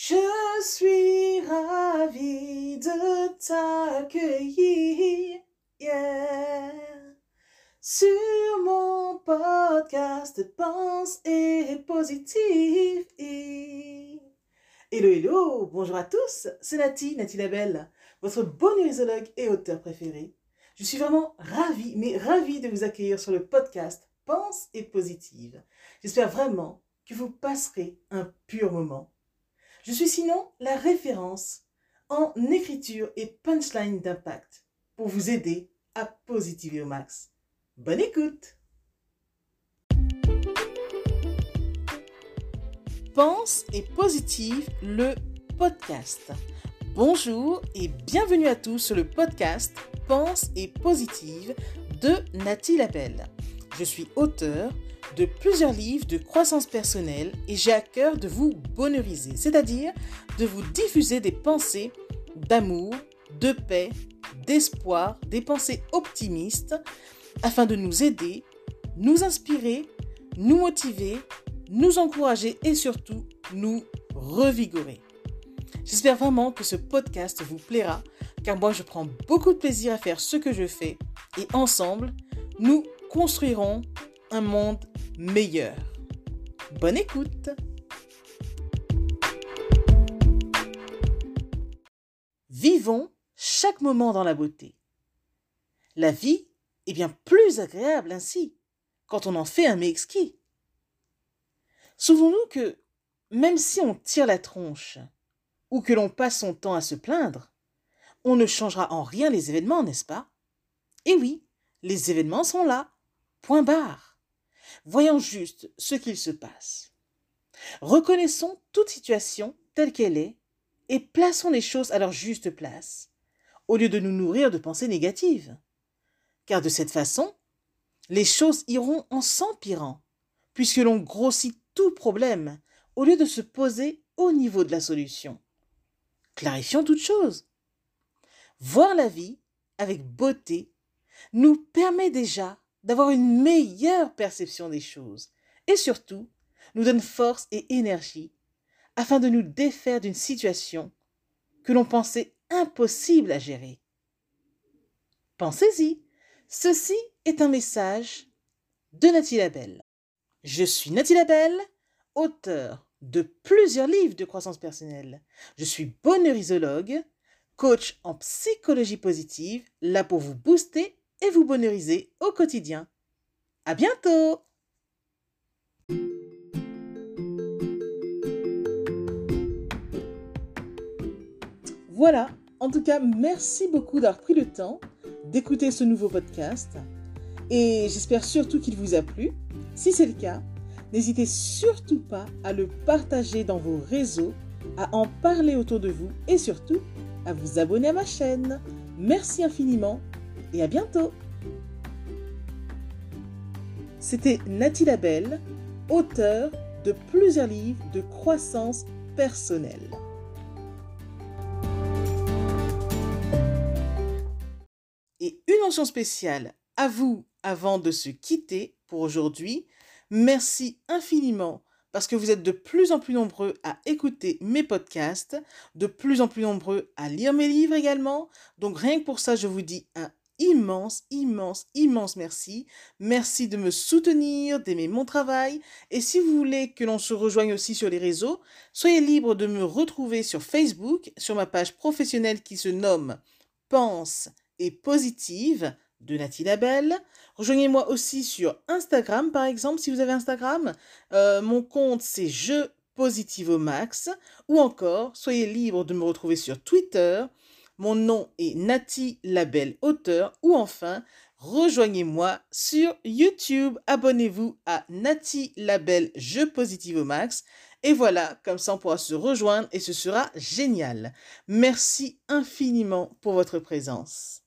Je suis ravie de t'accueillir sur mon podcast Pense et Positive. Hello, hello, bonjour à tous, c'est Nati, Nati Labelle, votre bonheurisologue et auteur préféré. Je suis vraiment ravie, mais ravie de vous accueillir sur le podcast Pense et Positive. J'espère vraiment que vous passerez un pur moment. Je suis sinon la référence en écriture et punchline d'impact pour vous aider à positiver au max. Bonne écoute Pense et positive le podcast. Bonjour et bienvenue à tous sur le podcast Pense et positive de Nathalie Labelle. Je suis auteur de plusieurs livres de croissance personnelle et j'ai à cœur de vous bonheuriser, c'est-à-dire de vous diffuser des pensées d'amour, de paix, d'espoir, des pensées optimistes afin de nous aider, nous inspirer, nous motiver nous encourager et surtout nous revigorer. J'espère vraiment que ce podcast vous plaira, car moi je prends beaucoup de plaisir à faire ce que je fais et ensemble, nous construirons un monde meilleur. Bonne écoute Vivons chaque moment dans la beauté. La vie est bien plus agréable ainsi, quand on en fait un exquis. Souvenons-nous que même si on tire la tronche ou que l'on passe son temps à se plaindre, on ne changera en rien les événements, n'est-ce pas? Eh oui, les événements sont là. Point barre. Voyons juste ce qu'il se passe. Reconnaissons toute situation telle qu'elle est et plaçons les choses à leur juste place, au lieu de nous nourrir de pensées négatives. Car de cette façon, les choses iront en s'empirant, puisque l'on grossit tout problème au lieu de se poser au niveau de la solution. Clarifions toute chose. Voir la vie avec beauté nous permet déjà d'avoir une meilleure perception des choses et surtout nous donne force et énergie afin de nous défaire d'une situation que l'on pensait impossible à gérer. Pensez-y, ceci est un message de Nathalie Labelle. Je suis Nathalie Labelle, auteur de plusieurs livres de croissance personnelle. Je suis bonheurisologue, coach en psychologie positive, là pour vous booster et vous bonheuriser au quotidien. À bientôt! Voilà, en tout cas, merci beaucoup d'avoir pris le temps d'écouter ce nouveau podcast et j'espère surtout qu'il vous a plu. Si c'est le cas, n'hésitez surtout pas à le partager dans vos réseaux, à en parler autour de vous et surtout à vous abonner à ma chaîne. Merci infiniment et à bientôt. C'était Nathalie Labelle, auteure de plusieurs livres de croissance personnelle. Et une mention spéciale à vous avant de se quitter pour aujourd'hui. Merci infiniment parce que vous êtes de plus en plus nombreux à écouter mes podcasts, de plus en plus nombreux à lire mes livres également. Donc rien que pour ça, je vous dis un immense, immense, immense merci. Merci de me soutenir, d'aimer mon travail. Et si vous voulez que l'on se rejoigne aussi sur les réseaux, soyez libre de me retrouver sur Facebook, sur ma page professionnelle qui se nomme Pense et Positive de Nathalie Labelle. Rejoignez-moi aussi sur Instagram, par exemple, si vous avez Instagram. Euh, mon compte, c'est Je Positive au Max. Ou encore, soyez libre de me retrouver sur Twitter. Mon nom est Nati Labelle Auteur. Ou enfin, rejoignez-moi sur YouTube. Abonnez-vous à Nati Labelle Je Positive au Max. Et voilà, comme ça on pourra se rejoindre et ce sera génial. Merci infiniment pour votre présence.